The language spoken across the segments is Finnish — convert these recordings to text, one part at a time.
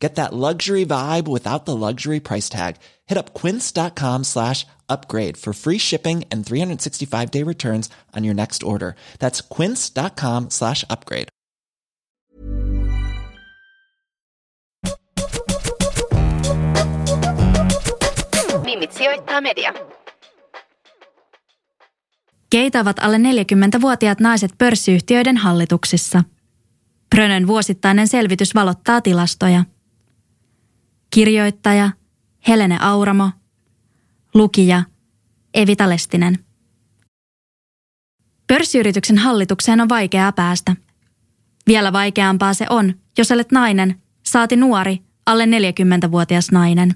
Get that luxury vibe without the luxury price tag. Hit up quince.com slash upgrade for free shipping and 365 day returns on your next order. That's quince.com slash upgrade. Keitä ovat alle 40-vuotiaat naiset pörssiyhtiöiden hallituksissa? Prönön vuosittainen selvitys valottaa tilastoja. Kirjoittaja Helene Auramo. Lukija Evita Lestinen. Pörssiyrityksen hallitukseen on vaikeaa päästä. Vielä vaikeampaa se on, jos olet nainen, saati nuori, alle 40-vuotias nainen.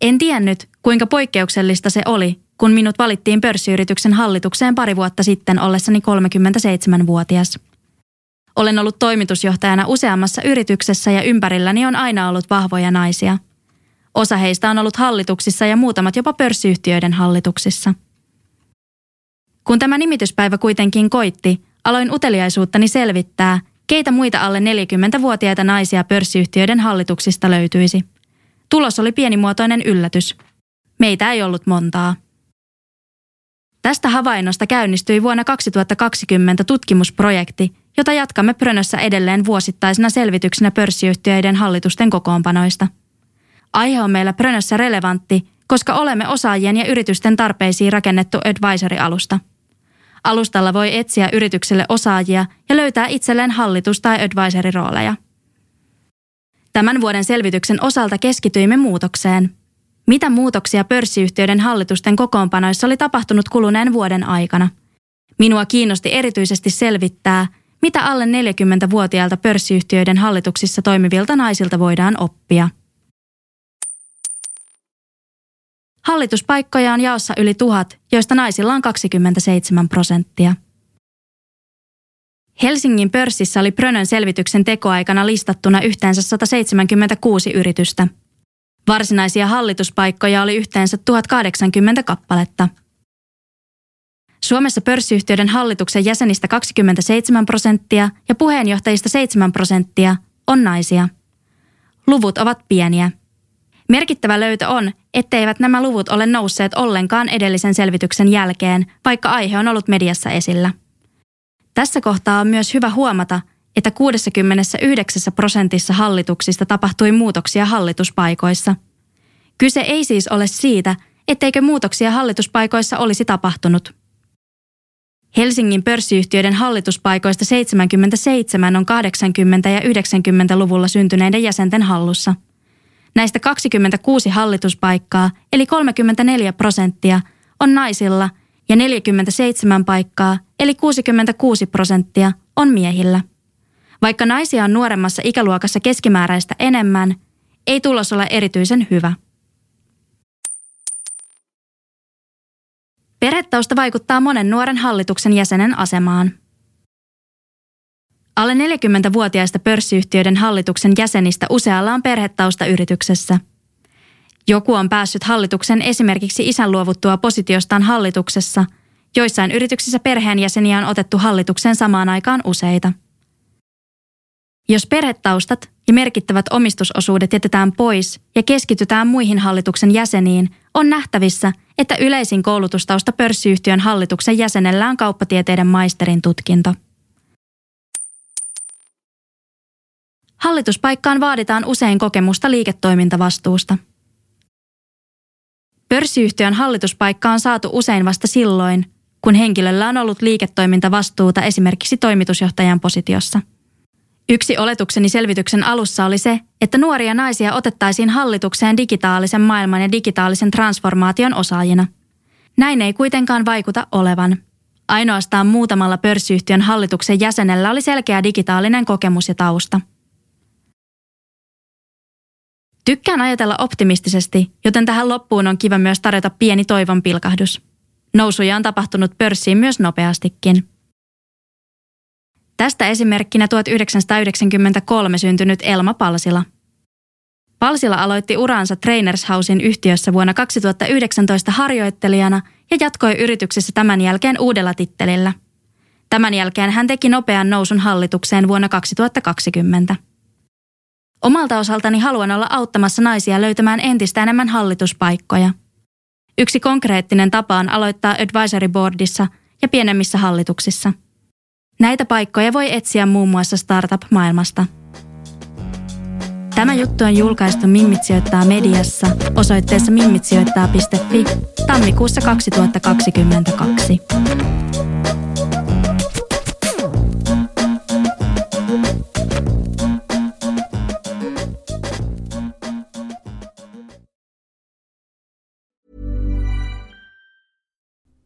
En tiennyt, kuinka poikkeuksellista se oli, kun minut valittiin pörssiyrityksen hallitukseen pari vuotta sitten ollessani 37-vuotias. Olen ollut toimitusjohtajana useammassa yrityksessä ja ympärilläni on aina ollut vahvoja naisia. Osa heistä on ollut hallituksissa ja muutamat jopa pörssiyhtiöiden hallituksissa. Kun tämä nimityspäivä kuitenkin koitti, aloin uteliaisuuttani selvittää, keitä muita alle 40-vuotiaita naisia pörssiyhtiöiden hallituksista löytyisi. Tulos oli pienimuotoinen yllätys. Meitä ei ollut montaa. Tästä havainnosta käynnistyi vuonna 2020 tutkimusprojekti, jota jatkamme Prönössä edelleen vuosittaisena selvityksenä pörssiyhtiöiden hallitusten kokoonpanoista. Aihe on meillä Prönössä relevantti, koska olemme osaajien ja yritysten tarpeisiin rakennettu advisory-alusta. Alustalla voi etsiä yritykselle osaajia ja löytää itselleen hallitus- tai advisory-rooleja. Tämän vuoden selvityksen osalta keskityimme muutokseen. Mitä muutoksia pörssiyhtiöiden hallitusten kokoonpanoissa oli tapahtunut kuluneen vuoden aikana? Minua kiinnosti erityisesti selvittää, mitä alle 40-vuotiailta pörssiyhtiöiden hallituksissa toimivilta naisilta voidaan oppia. Hallituspaikkoja on jaossa yli tuhat, joista naisilla on 27 prosenttia. Helsingin pörssissä oli Prönön selvityksen tekoaikana listattuna yhteensä 176 yritystä. Varsinaisia hallituspaikkoja oli yhteensä 1080 kappaletta. Suomessa pörssiyhtiöiden hallituksen jäsenistä 27 prosenttia ja puheenjohtajista 7 prosenttia on naisia. Luvut ovat pieniä. Merkittävä löytö on, etteivät nämä luvut ole nousseet ollenkaan edellisen selvityksen jälkeen, vaikka aihe on ollut mediassa esillä. Tässä kohtaa on myös hyvä huomata, että 69 prosentissa hallituksista tapahtui muutoksia hallituspaikoissa. Kyse ei siis ole siitä, etteikö muutoksia hallituspaikoissa olisi tapahtunut. Helsingin pörssiyhtiöiden hallituspaikoista 77 on 80- ja 90-luvulla syntyneiden jäsenten hallussa. Näistä 26 hallituspaikkaa, eli 34 prosenttia, on naisilla ja 47 paikkaa, eli 66 prosenttia, on miehillä. Vaikka naisia on nuoremmassa ikäluokassa keskimääräistä enemmän, ei tulos ole erityisen hyvä. Perhetausta vaikuttaa monen nuoren hallituksen jäsenen asemaan. Alle 40-vuotiaista pörssiyhtiöiden hallituksen jäsenistä usealla on perhetausta yrityksessä. Joku on päässyt hallituksen esimerkiksi isän luovuttua positiostaan hallituksessa, joissain yrityksissä perheenjäseniä on otettu hallitukseen samaan aikaan useita. Jos perhetaustat ja merkittävät omistusosuudet jätetään pois ja keskitytään muihin hallituksen jäseniin, on nähtävissä, että yleisin koulutustausta pörssiyhtiön hallituksen jäsenellä on kauppatieteiden maisterin tutkinto. Hallituspaikkaan vaaditaan usein kokemusta liiketoimintavastuusta. Pörssiyhtiön hallituspaikka on saatu usein vasta silloin, kun henkilöllä on ollut liiketoimintavastuuta esimerkiksi toimitusjohtajan positiossa – Yksi oletukseni selvityksen alussa oli se, että nuoria naisia otettaisiin hallitukseen digitaalisen maailman ja digitaalisen transformaation osaajina. Näin ei kuitenkaan vaikuta olevan. Ainoastaan muutamalla pörssiyhtiön hallituksen jäsenellä oli selkeä digitaalinen kokemus ja tausta. Tykkään ajatella optimistisesti, joten tähän loppuun on kiva myös tarjota pieni toivon pilkahdus. Nousuja on tapahtunut pörssiin myös nopeastikin. Tästä esimerkkinä 1993 syntynyt Elma Palsila. Palsila aloitti uransa Trainers Housein yhtiössä vuonna 2019 harjoittelijana ja jatkoi yrityksessä tämän jälkeen uudella tittelillä. Tämän jälkeen hän teki nopean nousun hallitukseen vuonna 2020. Omalta osaltani haluan olla auttamassa naisia löytämään entistä enemmän hallituspaikkoja. Yksi konkreettinen tapa on aloittaa advisory boardissa ja pienemmissä hallituksissa. Näitä paikkoja voi etsiä muun muassa startup-maailmasta. Tämä juttu on julkaistu Mimmit sijoittaa mediassa osoitteessa mimmitsijoittaa.fi tammikuussa 2022.